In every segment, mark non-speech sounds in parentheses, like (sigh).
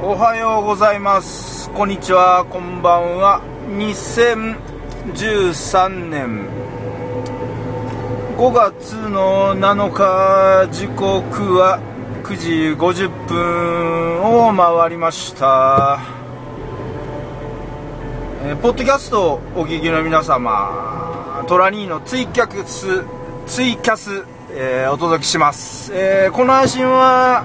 おはようございます。こんにちは。こんばんは。2013年5月の7日時刻は9時50分を回りました。えーポッドキャストをお聞きの皆様トラニーのツイキャスツイキャス、えーお届けします、えーこの配信は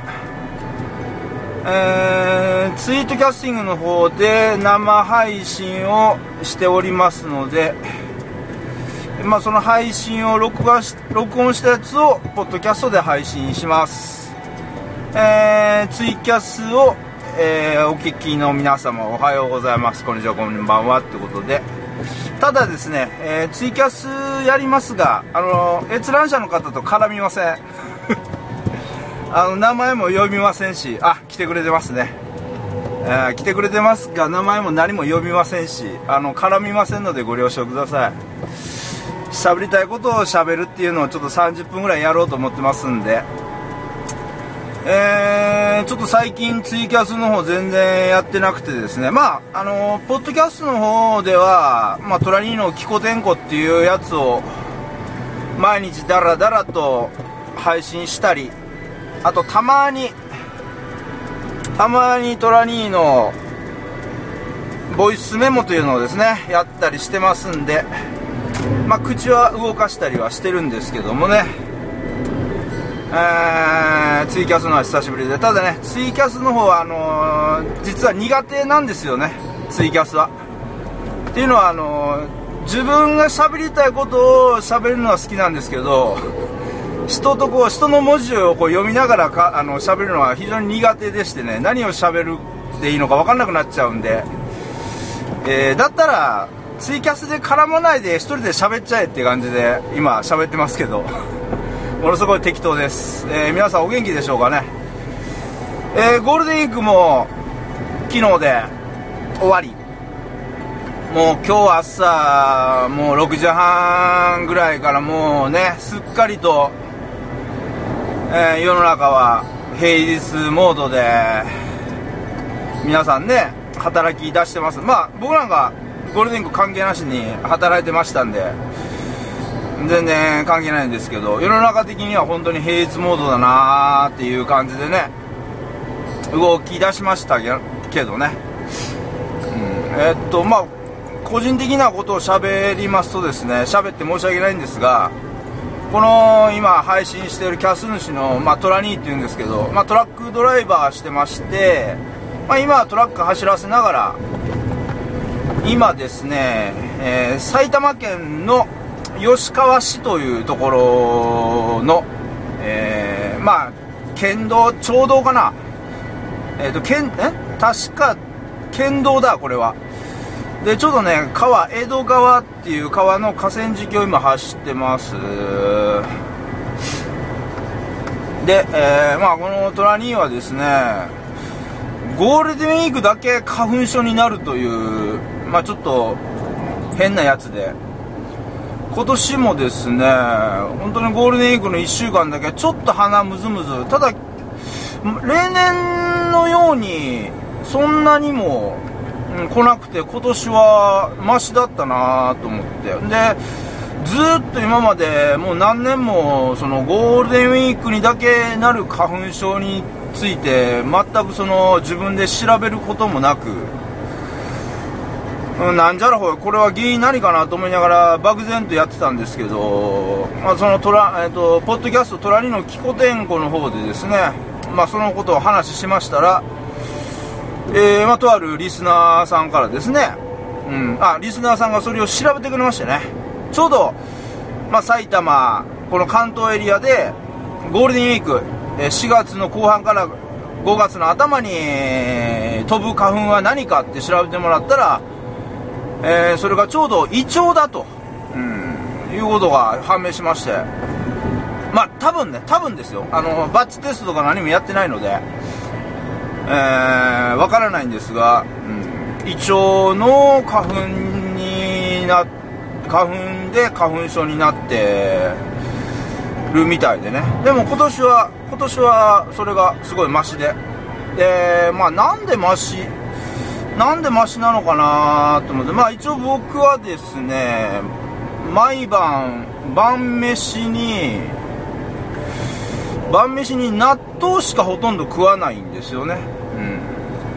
えーツイートキャスティングの方で生配信をしておりますので、まあ、その配信を録画し録音したやつをポッドキャストで配信します、えーツイキャスを、えーお聞きの皆様おはようございます。こんにちはこんばんは。ということで。ただですね、えーツイキャスやりますがあの閲覧者の方と絡みません。あの名前も読みませんしあ来てくれてますね、えー来てくれてますが名前も何も読みませんしあの絡みませんのでご了承ください。喋りたいことを喋るっていうのをちょっと30分ぐらいやろうと思ってますんで。えーちょっと最近ツイキャスの方全然やってなくてですね。まああのポッドキャストの方では、まあ、トラニーのキコテンコっていうやつを毎日ダラダラと配信したりあとたまにたまにトラニーのボイスメモというのをですねやったりしてますんでまあ口は動かしたりはしてるんですけどもね。えーツイキャスのは久しぶりで。ただねツイキャスの方はあのー実は苦手なんですよね。ツイキャスは。っていうのはあのー自分が喋りたいことを喋るのは好きなんですけど人とこう人の文字をこう読みながらかあの喋るのは非常に苦手でしてね何を喋るっていいのか分かんなくなっちゃうんで、えーだったらツイキャスで絡まないで一人で喋っちゃえって感じで今喋ってますけど。(laughs) ものすごい適当です、えー皆さんお元気でしょうかね、えーゴールデンウィークも昨日で終わり。もう今日朝もう6時半ぐらいからもうねすっかりと、えー世の中は平日モードで皆さんね働き出してます。まあ僕なんかゴールデンウィーク関係なしに働いてましたんで全然関係ないんですけど世の中的には本当に平日モードだなーっていう感じでね動き出しましたけどね、うん、えっとまあ個人的なことを喋りますとですね喋って申し訳ないんですがこの今配信しているキャス主の、まあ、トラニーっていうんですけど、まあ、トラックドライバーしてまして、まあ、今はトラック走らせながら今ですね、えー埼玉県の吉川市というところの、えーまあ県道町道かな。えっ、と県え？確か県道だこれは。でちょうどね川江戸川っていう川の河川敷を今走ってます。で、えーまあこのトラニーはですねゴールデンウィークだけ花粉症になるというまあちょっと変なやつで。今年もですね本当にゴールデンウィークの1週間だけちょっと鼻ムズムズ。ただ例年のようにそんなにも、うん来なくて今年はマシだったなと思って。でずっと今までもう何年もそのゴールデンウィークにだけなる花粉症について全くその自分で調べることもなくうんなんじゃらほいこれは原因何かなと思いながら漠然とやってたんですけど、まあ、そのトラ、えっとポッドキャスト「トラリのキコテンコ」の方でですね、まあ、そのことを話しましたら、えーまあ、とあるリスナーさんからですね、うん、あリスナーさんがそれを調べてくれましてね。ちょうど、まあ、埼玉この関東エリアでゴールデンウィークえ4月の後半から5月の頭に飛ぶ花粉は何かって調べてもらったら、えーそれがちょうどイチョウだと、うん、いうことが判明しまして。まあ多分ね多分ですよ。あのバッチテストとか何もやってないので。えーわからないんですが、うん、イチョウの花粉にな花粉で花粉症になってるみたいでね。でも今年は今年はそれがすごいマシで。で、まあなんでマシ、なんでマシなのかなと思って、まあ一応僕はですね、毎晩、晩飯に、晩飯に納豆しかほとんど食わないんですよね。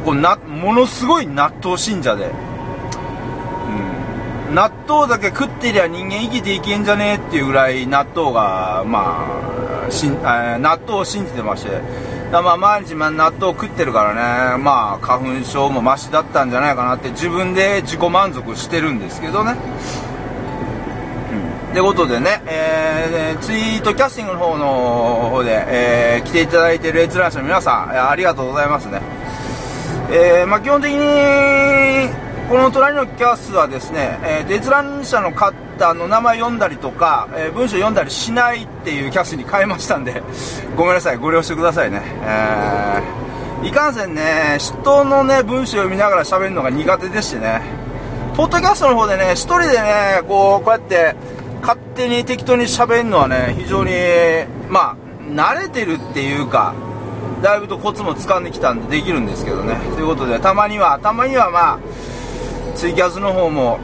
こうな、ものすごい納豆信者で。うん。納豆だけ食ってりゃ人間生きていけんじゃねえっていうぐらい納豆が、まあ、しん納豆を信じてまして。まあ毎日納豆食ってるからね、まあ花粉症もマシだったんじゃないかなって自分で自己満足してるんですけどね。ということでね、えー、ツイートキャスティングの方の方で、えー、来ていただいている閲覧者の皆さん、ありがとうございますね。えー、まあ、基本的に、この隣のキャスはですね、えー、閲覧者の方の名前読んだりとか、えー、文章読んだりしないっていうキャスに変えましたんで、(laughs) ごめんなさい、ご了承くださいね。えー、いかんせんね、人のね、文章読みながら喋るのが苦手でしてね、ポッドキャストの方でね、一人でね、こう、こうやって、勝手に適当に喋るのはね、非常に、まあ、慣れてるっていうか、だいぶとコツも掴んできたんでできるんですけどね。ということで、たまには、たまにはまあ、ツイキャスの方も、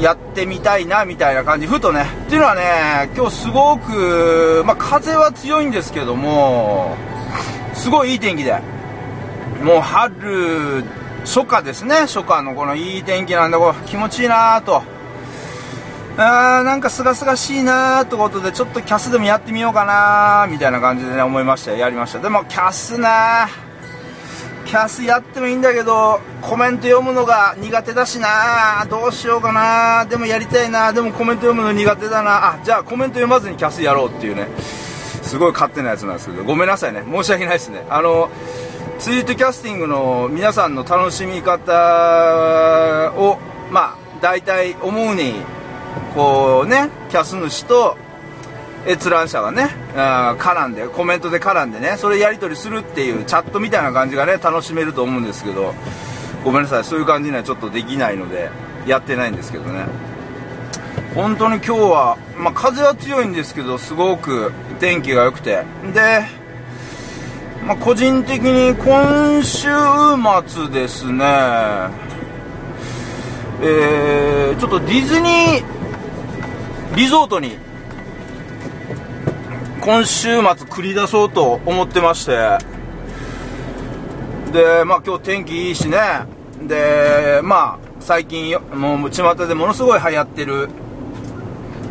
やってみたいな、みたいな感じ。ふとね。っていうのはね、今日すごく、まあ、風は強いんですけども、すごいいい天気で。もう春、初夏ですね。初夏のこのいい天気なんで、こう気持ちいいなと。あーなんかすがすがしいなーってことでちょっとキャスでもやってみようかなーみたいな感じでね思いましたやりました。でもキャスなキャスやってもいいんだけどコメント読むのが苦手だしなどうしようかなでもやりたいなでもコメント読むの苦手だなあじゃあコメント読まずにキャスやろうっていうね。すごい勝手なやつなんですけど。ごめんなさいね。申し訳ないですね。あのツイートキャスティングの皆さんの楽しみ方をまあ大体思うにこうね、キャス主と閲覧者がね、絡んで、コメントで絡んでね、それやり取りするっていうチャットみたいな感じがね、楽しめると思うんですけど、ごめんなさい、そういう感じにはちょっとできないので、やってないんですけどね。本当に今日は、まあ、風は強いんですけど、すごく天気が良くて。で、まあ、個人的に今週末ですね、えー、ちょっとディズニー、リゾートに今週末繰り出そうと思ってまして。でまあ今日天気いいしね。でまあ最近もう巷でものすごい流行ってる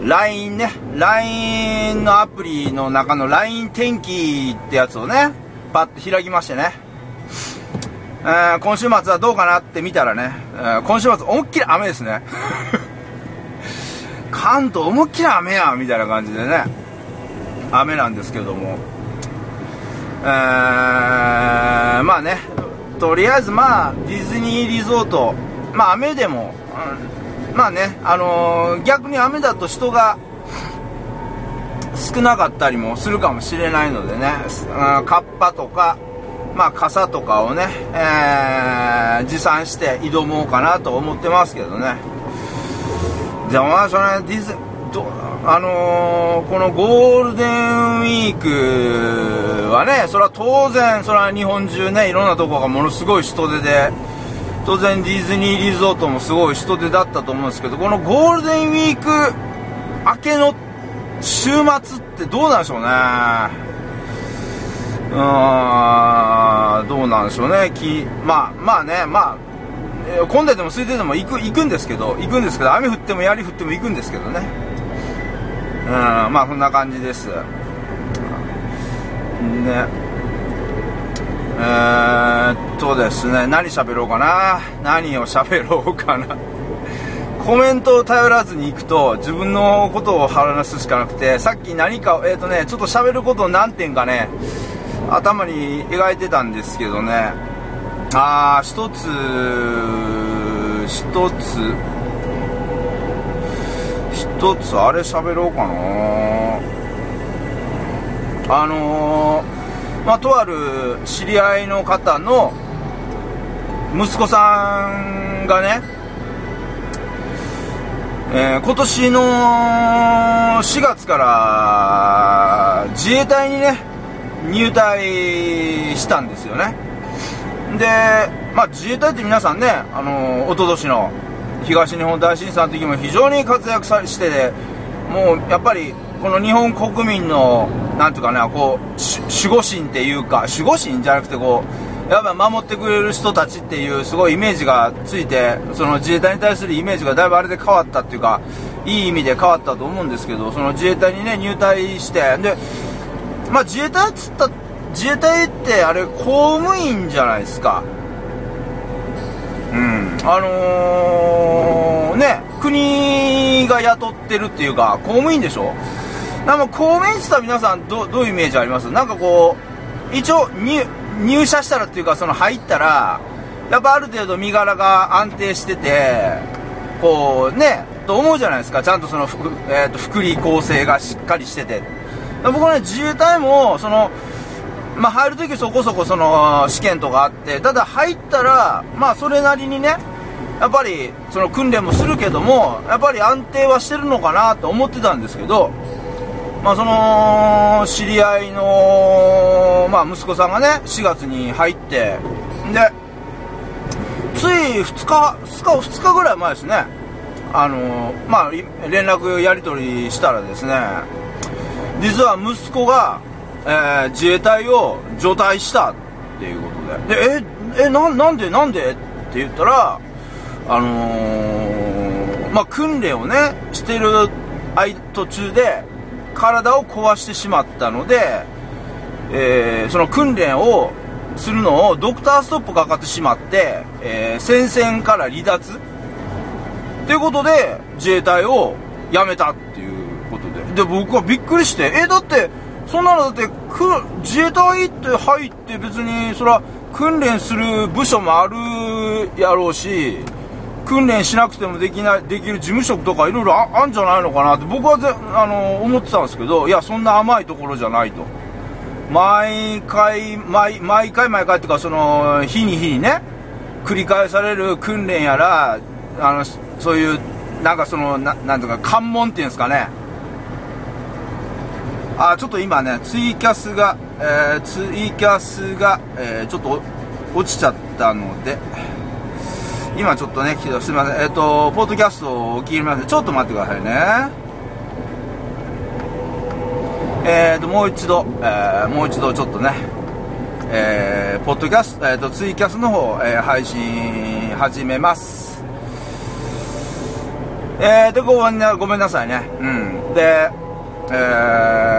LINE ね。LINE のアプリの中の LINE 天気ってやつをねパッと開きましてね。えー、今週末はどうかなって見たらね、えー、今週末思いっきり雨ですね。(laughs) 関東思いっきり雨やみたいな感じでね。雨なんですけども。えー、まあね。とりあえずまあディズニーリゾート。まあ雨でも、うん、まあね。あのー、逆に雨だと人が少なかったりもするかもしれないのでね、うん、カッパとかまあ傘とかをね、えー、持参して挑もうかなと思ってますけどね。じゃあまあそれディズどあのー、このゴールデンウィークはねそれは当然それは日本中ねいろんなとこがものすごい人手で当然ディズニーリゾートもすごい人手だったと思うんですけどこのゴールデンウィーク明けの週末ってどうなんでしょうね。うーんどうなんでしょうね。きまあまあねまあ、混んでても空いてても行く行くんですけど行くんですけど雨降っても槍降っても行くんですけどね。うんまあこんな感じです。ね。えー、っとですね何喋ろうかな。何を喋ろうかな。(laughs) コメントを頼らずに行くと自分のことを話すしかなくてさっき何かえー、っとねちょっと喋ることを何点かね頭に描いてたんですけどね。ああ一つ一つ。一つあれ喋ろうかな。あのー、まあとある知り合いの方の息子さんがね、えー、今年の4月から自衛隊にね入隊したんですよね。で、まあ、自衛隊って皆さんね、あのー、一昨年の東日本大震災の時も非常に活躍さしててもうやっぱりこの日本国民のなんていうかねこう守護神っていうか守護神じゃなくてこうやっぱ守ってくれる人たちっていうすごいイメージがついてその自衛隊に対するイメージがだいぶあれで変わったっていうかいい意味で変わったと思うんですけどその自衛隊にね入隊してでまあ自衛隊っつった自衛隊ってあれ公務員じゃないですか。うん。あのー、ね国が雇ってるっていうか公務員でしょ？なんか公務員って言ったら皆さんどどういうイメージあります？なんかこう一応入社したらっていうかその入ったらやっぱある程度身柄が安定しててこうねと思うじゃないですか。ちゃんとその、えーと、福利厚生がしっかりしてて。僕はね自衛隊もそのまあ、入るときそこそこその試験とかあって、ただ入ったら、まあそれなりにね、やっぱりその訓練もするけども、やっぱり安定はしてるのかなと思ってたんですけど、まあその知り合いの、まあ息子さんがね、4月に入って、で、つい2日、2日、2日ぐらい前ですね、あのまあ連絡やり取りしたらですね、実は息子が、えー、自衛隊を除隊したっていうことで、でえ、え、ななんで、なんで？って言ったら、あのー、まあ、訓練をね、してる途中で、体を壊してしまったので、えー、その訓練をするのをドクターストップかかってしまって、えー、戦線から離脱。ということで自衛隊を辞めたっていうことで。で僕はびっくりしてえだってそんなのだってく自衛隊って入って別にそら訓練する部署もあるやろうし訓練しなくてもできないできる事務職とかいろいろあるんじゃないのかなって僕はぜあの思ってたんですけどいやそんな甘いところじゃないと。毎回毎毎回毎回っていうかその日に日にね繰り返される訓練やらあのそういうなんかそのななんとか関門っていうんですかね。あちょっと今ねツイキャスが、えー、ツイキャスが、えー、ちょっと落ちちゃったので今ちょっとねすみません。えっ、ー、とポッドキャストをお聞きませんちょっと待ってくださいね。えーともう一度、えー、もう一度ちょっとねえー、ポッドキャスト、えーと、ツイキャスの方、えー、配信始めます。えーとごめん、ね、ごめんなさいね。うん。でえー、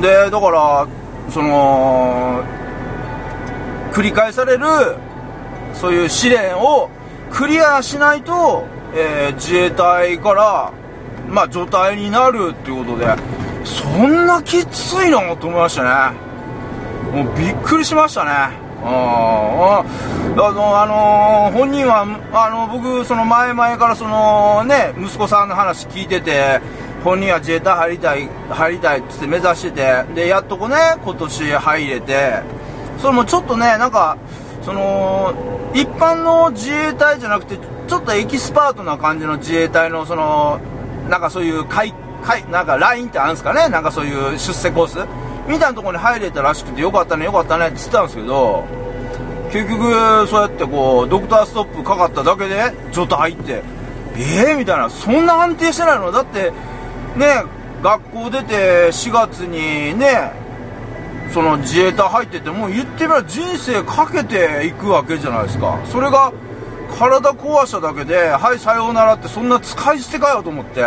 でだからその繰り返されるそういう試練をクリアしないと、えー、自衛隊からまあ除隊になるっていうことでそんなきついの？と思いましたね。もうびっくりしましたね。あの、あの本人は、あの、僕、その前々からそのね、息子さんの話聞いてて、本人は自衛隊入りたい、入りたいって目指してて、で、やっとこね、今年入れて、それもちょっとね、なんか、その、一般の自衛隊じゃなくて、ちょっとエキスパートな感じの自衛隊の、その、なんかそういう会、会、なんかラインってあるんですかねなんかそういう出世コースみたいなところに入れたらしくてよかったねよかったねって言ってたんですけど結局そうやってこうドクターストップかかっただけでちょっと入ってええー、みたいなそんな安定してないの？だってね学校出て4月にねその自衛隊入っててもう言ってみれば人生かけていくわけじゃないですか。それが体壊しただけではいさようならってそんな使い捨てかよと思って。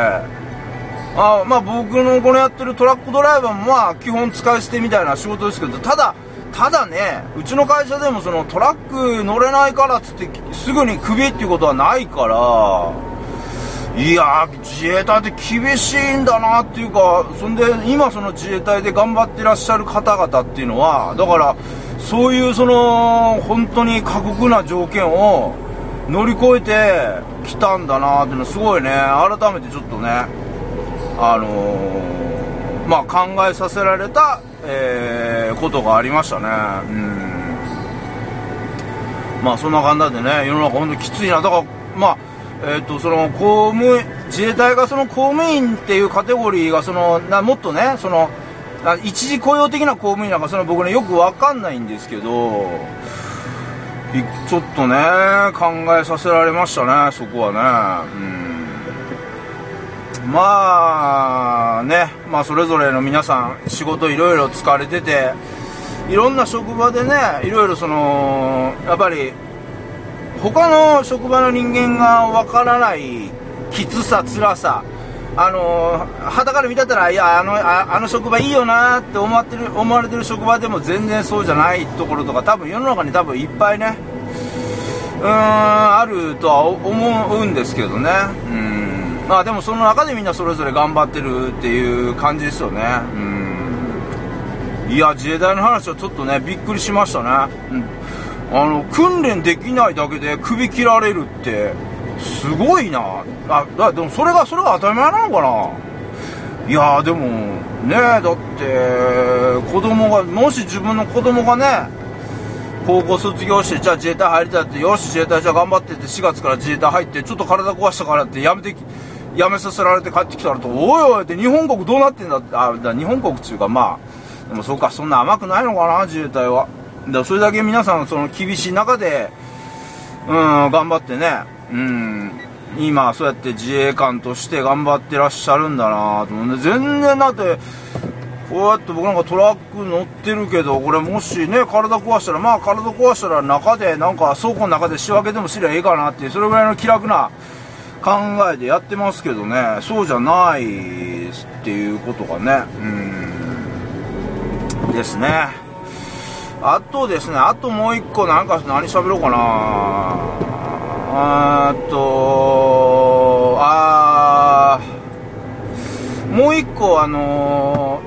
あまあ僕のこのやってるトラックドライバーもまあ基本使い捨てみたいな仕事ですけどただただねうちの会社でもそのトラック乗れないからっつってすぐにクビっていうことはないからいや自衛隊って厳しいんだなっていうかそんで今その自衛隊で頑張ってらっしゃる方々っていうのはだからそういうその本当に過酷な条件を乗り越えてきたんだなっていうのはすごいね改めてちょっとねあのー、まあ、考えさせられた、えー、ことがありましたね。うんまあそんな感じでね、世の中本当にきついな。だから、まあ、え、ー、と、その、公務、自衛隊がその公務員っていうカテゴリーが、その、なもっとね、その、一時雇用的な公務員なんかそれは僕ねよく分かんないんですけどちょっとね考えさせられましたねそこはね。うん。まあねまあそれぞれの皆さん仕事いろいろ疲れてていろんな職場でねいろいろそのやっぱり他の職場の人間がわからないきつさ辛さあのはたから見てたらいやあのあの職場いいよなって思ってる思われてる職場でも全然そうじゃないところとか多分世の中に多分いっぱいねうーんあるとは思うんですけどね。うん。まあでもその中でみんなそれぞれ頑張ってるっていう感じですよね。うん。いや自衛隊の話はちょっとねびっくりしましたね、うん、あの訓練できないだけで首切られるってすごいな。あだでもそれがそれが当たり前なのかな。いやでもねだって子供がもし自分の子供がね高校卒業してじゃあ自衛隊入りたいってよし自衛隊じゃあ頑張ってって4月から自衛隊入ってちょっと体壊したからってやめてやめさせられて帰ってきたらとおいおいって日本国どうなってんだってあだ日本国っていうかまあでもそうかそんな甘くないのかな自衛隊は。だそれだけ皆さんその厳しい中でうん頑張ってねうん今そうやって自衛官として頑張ってらっしゃるんだなと思って全然だってこうやって僕なんかトラック乗ってるけどこれもしね体壊したらまあ体壊したら中でなんか倉庫の中で仕分けでもすりゃええかなっていうそれぐらいの気楽な考えでやってますけどね。そうじゃないっていうことがねうんですね。あとですねあともう一個なんか何喋ろうかな。あとあもう一個あの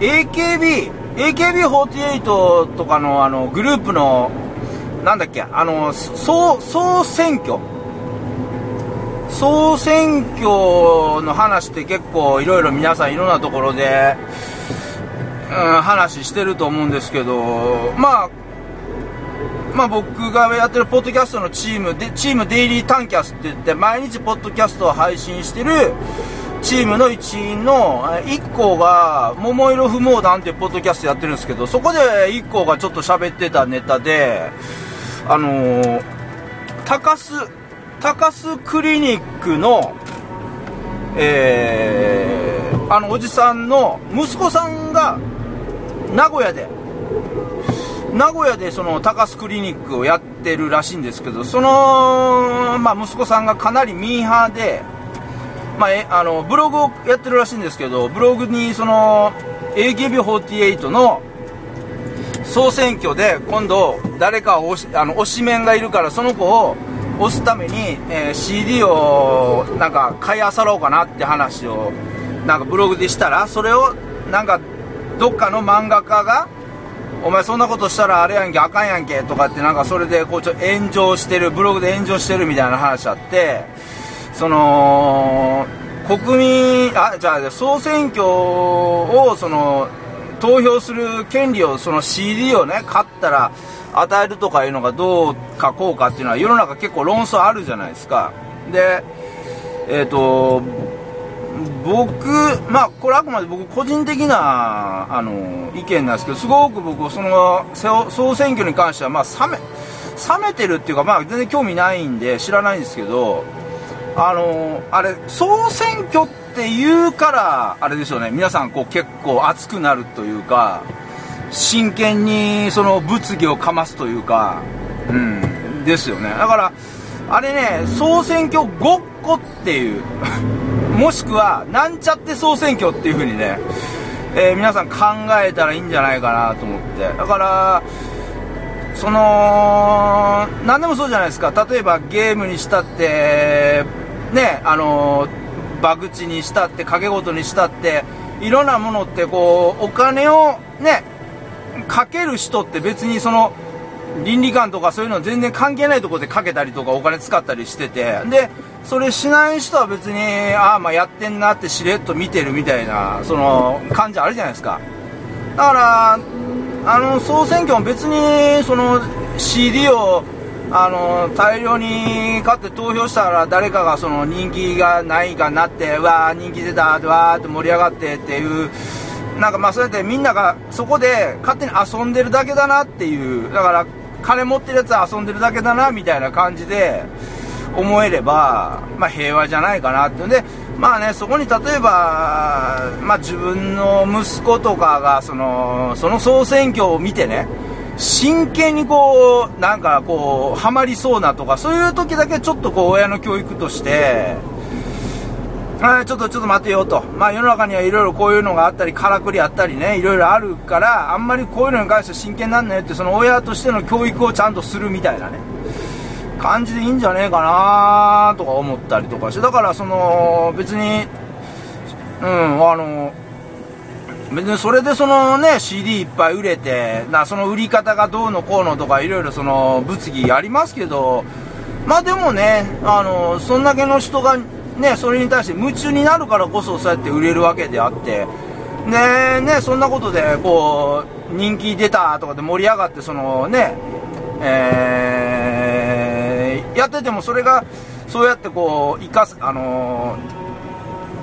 ー、AKB AKB48 とかのあのグループのなんだっけあの総総選挙。総選挙の話って結構いろいろ皆さんいろんなところで、話してると思うんですけどまあまあ、僕がやってるポッドキャストのチームで、チームデイリータンキャスって言って、毎日ポッドキャストを配信してるチームの一員の1個が、桃色不毛談っていうポッドキャストやってるんですけど、そこで1個がちょっと喋ってたネタで、あのー、高須、高須クリニックの、えー、あのおじさんの息子さんが名古屋で。名古屋でその高須クリニックをやってるらしいんですけど、その、まあ、息子さんがかなりミーハーで、まあ、えあのブログをやってるらしいんですけど、ブログにその AKB48 の総選挙で今度誰かをあの推しメンがいるからその子を押すために、えー、CD をなんか買いあさろうかなって話をなんかブログでしたらそれをなんかどっかの漫画家がお前そんなことしたらあれやんけあかんやんけとかってなんかそれでこうちょ炎上してるブログで炎上してるみたいな話あってその国民あじゃあ総選挙をその投票する権利をその CD をね買ったら与えるとかいうのがどうかこうかっていうのは世の中結構論争あるじゃないですか。でえっ、ー、と僕、まあ、これあくまで僕個人的な、あの、意見なんですけど、すごく僕、その、総選挙に関しては、まあ、冷め、冷めてるっていうか、まあ、全然興味ないんで知らないんですけど、あの、あれ、総選挙って言うから、あれですよね、皆さん、こう、結構熱くなるというか、真剣に、その、物議をかますというか、うん、ですよね。だから、あれね、総選挙ごっこっていう (laughs) もしくは、なんちゃって総選挙っていう風にね、えー、皆さん考えたらいいんじゃないかなと思って。だから、その、何でもそうじゃないですか。例えばゲームにしたって、ね、あの、バグチにしたって、掛け事にしたって、いろんなものってこう、お金をね、かける人って別にその、倫理観とかそういうの全然関係ないところでかけたりとかお金使ったりしてて、で、それしない人は別に、ああ、まあやってんなってしれっと見てるみたいな、その、感じあるじゃないですか。だから、あの、総選挙も別に、その、CD を、あの、大量に買って投票したら誰かがその人気がないかなって、うわー人気出た、わーって盛り上がってっていうなんかまあそうやってみんながそこで勝手に遊んでるだけだなっていうだから金持ってるやつは遊んでるだけだなみたいな感じで思えれば、まあ、平和じゃないかなって。んでまあねそこに例えば、まあ、自分の息子とかがそのその総選挙を見てね真剣にこうなんかこうハマりそうなとかそういう時だけちょっとこう親の教育としてちょっとちょっと待てよと、まあ、世の中にはいろいろこういうのがあったり、からくりあったりね、いろいろあるから、あんまりこういうのに関して真剣なんねって、その親としての教育をちゃんとするみたいなね、感じでいいんじゃねえかなとか思ったりとかして、だからその、別に、うん、あの、別にそれでそのね、CD いっぱい売れて、なその売り方がどうのこうのとかいろいろその物議ありますけど、まあでもね、あの、そんだけの人がね、それに対して夢中になるからこそそうやって売れるわけであって、で、ね、そんなことで、こう、人気出たとかで盛り上がって、そのね、えー、やっててもそれが、そうやってこう、生かす、あの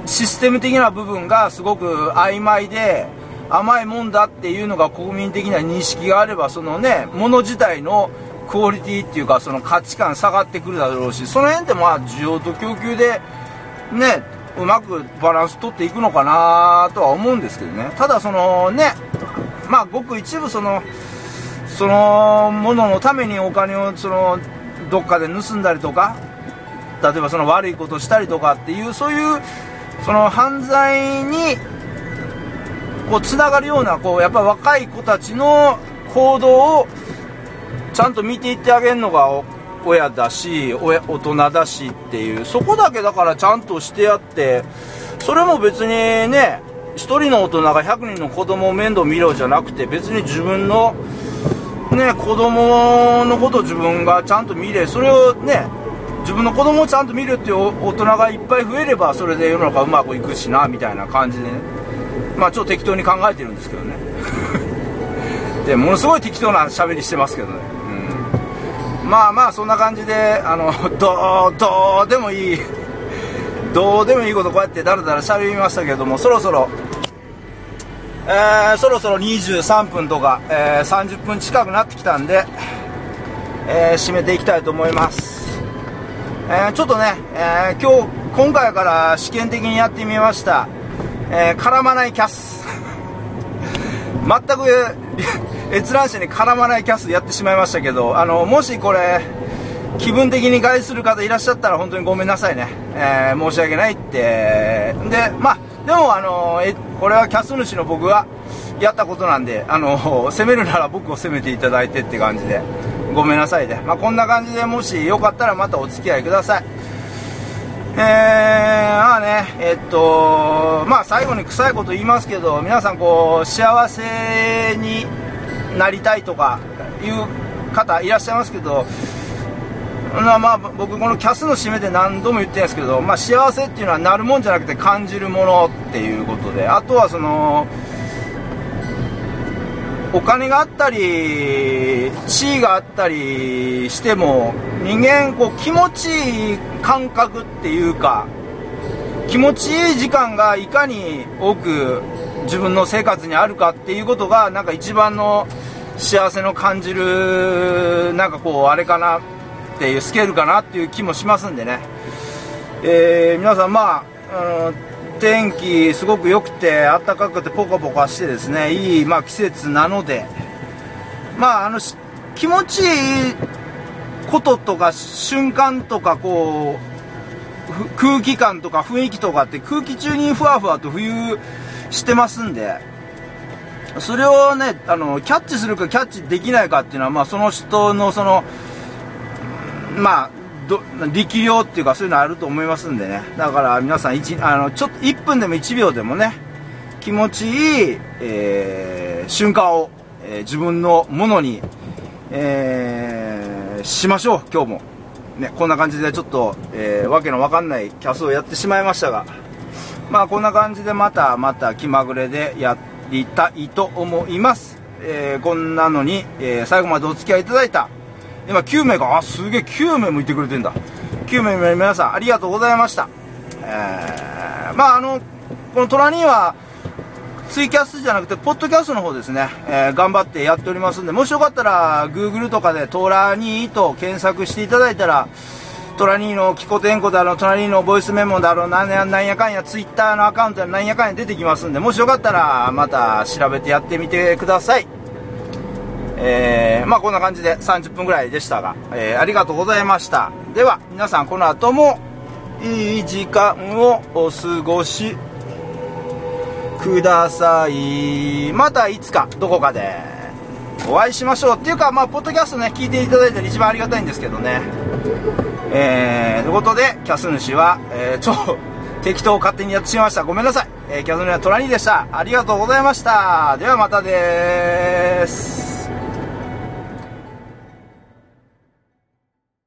ー、システム的な部分がすごく曖昧で、甘いもんだっていうのが国民的な認識があれば、そのね、もの自体のクオリティっていうか、その価値観下がってくるだろうし、その辺でまあ、需要と供給で、ね、うまくバランス取っていくのかなとは思うんですけどね。ただそのね、まあごく一部その、そのもののためにお金をそのどっかで盗んだりとか、例えばその悪いことしたりとかっていう、そういうその犯罪にこうつながるような、こうやっぱ若い子たちの行動をちゃんと見ていってあげるのが親だし大人だしっていうそこだけだからちゃんとしてやってそれも別にね1人の大人が100人の子供を面倒見ろじゃなくて別に自分のね子供のことを自分がちゃんと見れそれをね自分の子供をちゃんと見るっていう大人がいっぱい増えればそれで世の中うまくいくしなみたいな感じでね。まあちょっと適当に考えてるんですけどね。(laughs) でものすごい適当な喋りしてますけどね。うん。まあまあそんな感じであの (laughs) どうどうでもいい。(laughs) どうでもいいことこうやってだらだら喋りましたけどもそろそろえー、そろそろ23分とか、えー、30分近くなってきたんで、えー、締めていきたいと思います、えー、ちょっとね、え今日今回から試験的にやってみました、え絡まないキャス (laughs) 全く (laughs) 閲覧者に絡まないキャスやってしまいましたけど、あの、もしこれ、気分的に害する方いらっしゃったら本当にごめんなさいね。えー、申し訳ないって。で、まあ、でもあの、え、これはキャス主の僕がやったことなんで、あの、(laughs) 責めるなら僕を責めていただいてって感じで、ごめんなさいね。まあ、こんな感じでもしよかったらまたお付き合いください。えー、まあね、えっと、まあ最後に臭いこと言いますけど、皆さんこう、幸せになりたいとかいう方いらっしゃいますけど、まあ、僕このキャスの締めで何度も言ってるんですけど、まあ、幸せっていうのはなるもんじゃなくて感じるものっていうことであとはそのお金があったり地位があったりしても人間こう気持ちいい感覚っていうか気持ちいい時間がいかに多く自分の生活にあるかっていうことがなんか一番の幸せの感じるなんかこうあれかなっていうスケールかなっていう気もしますんでね、えー、皆さんまあ、あの天気すごく良くて暖かくてポカポカしてですねいい、まあ、季節なのでまああの気持ちいいこととか瞬間とかこう空気感とか雰囲気とかって空気中にふわふわと冬してますんでそれをねあのキャッチするかキャッチできないかっていうのは、まあ、その人のそのまあ力量っていうかそういうのあると思いますんでね。だから皆さん1あのちょっと1分でも1秒でもね気持ちいい、えー、瞬間を、えー、自分のものに、えー、しましょう今日も。ねこんな感じでちょっと、えー、わけのわかんないキャスをやってしまいましたが。まあこんな感じでまたまた気まぐれでやりたいと思います、えー、こんなのに、えー、最後までお付き合いいただいた今9名があすげえ9名もいてくれてんだ。9名の皆さんありがとうございました。えー、まああのこの虎にはツイキャスじゃなくて、ポッドキャストの方ですね、えー、頑張ってやっておりますんで、もしよかったら、Google とかでトラニーと検索していただいたら、トラニーのキコテンコだろ、トラニーのボイスメモだろ、なんやなんやかんや、ツイッターのアカウントでなんやかんや出てきますんで、もしよかったら、また調べてやってみてください。えー、まあこんな感じで30分ぐらいでしたが、えー、ありがとうございました。では、皆さんこの後も、いい時間をお過ごしください。またいつか、どこかでお会いしましょう。っていうか、まあ、ポッドキャストね、聞いていただいたら一番ありがたいんですけどね。えー、ということで、キャス主は、えー、超適当勝手にやってしまいました。ごめんなさい。えー、キャス主はトラニーでした。ありがとうございました。ではまたです。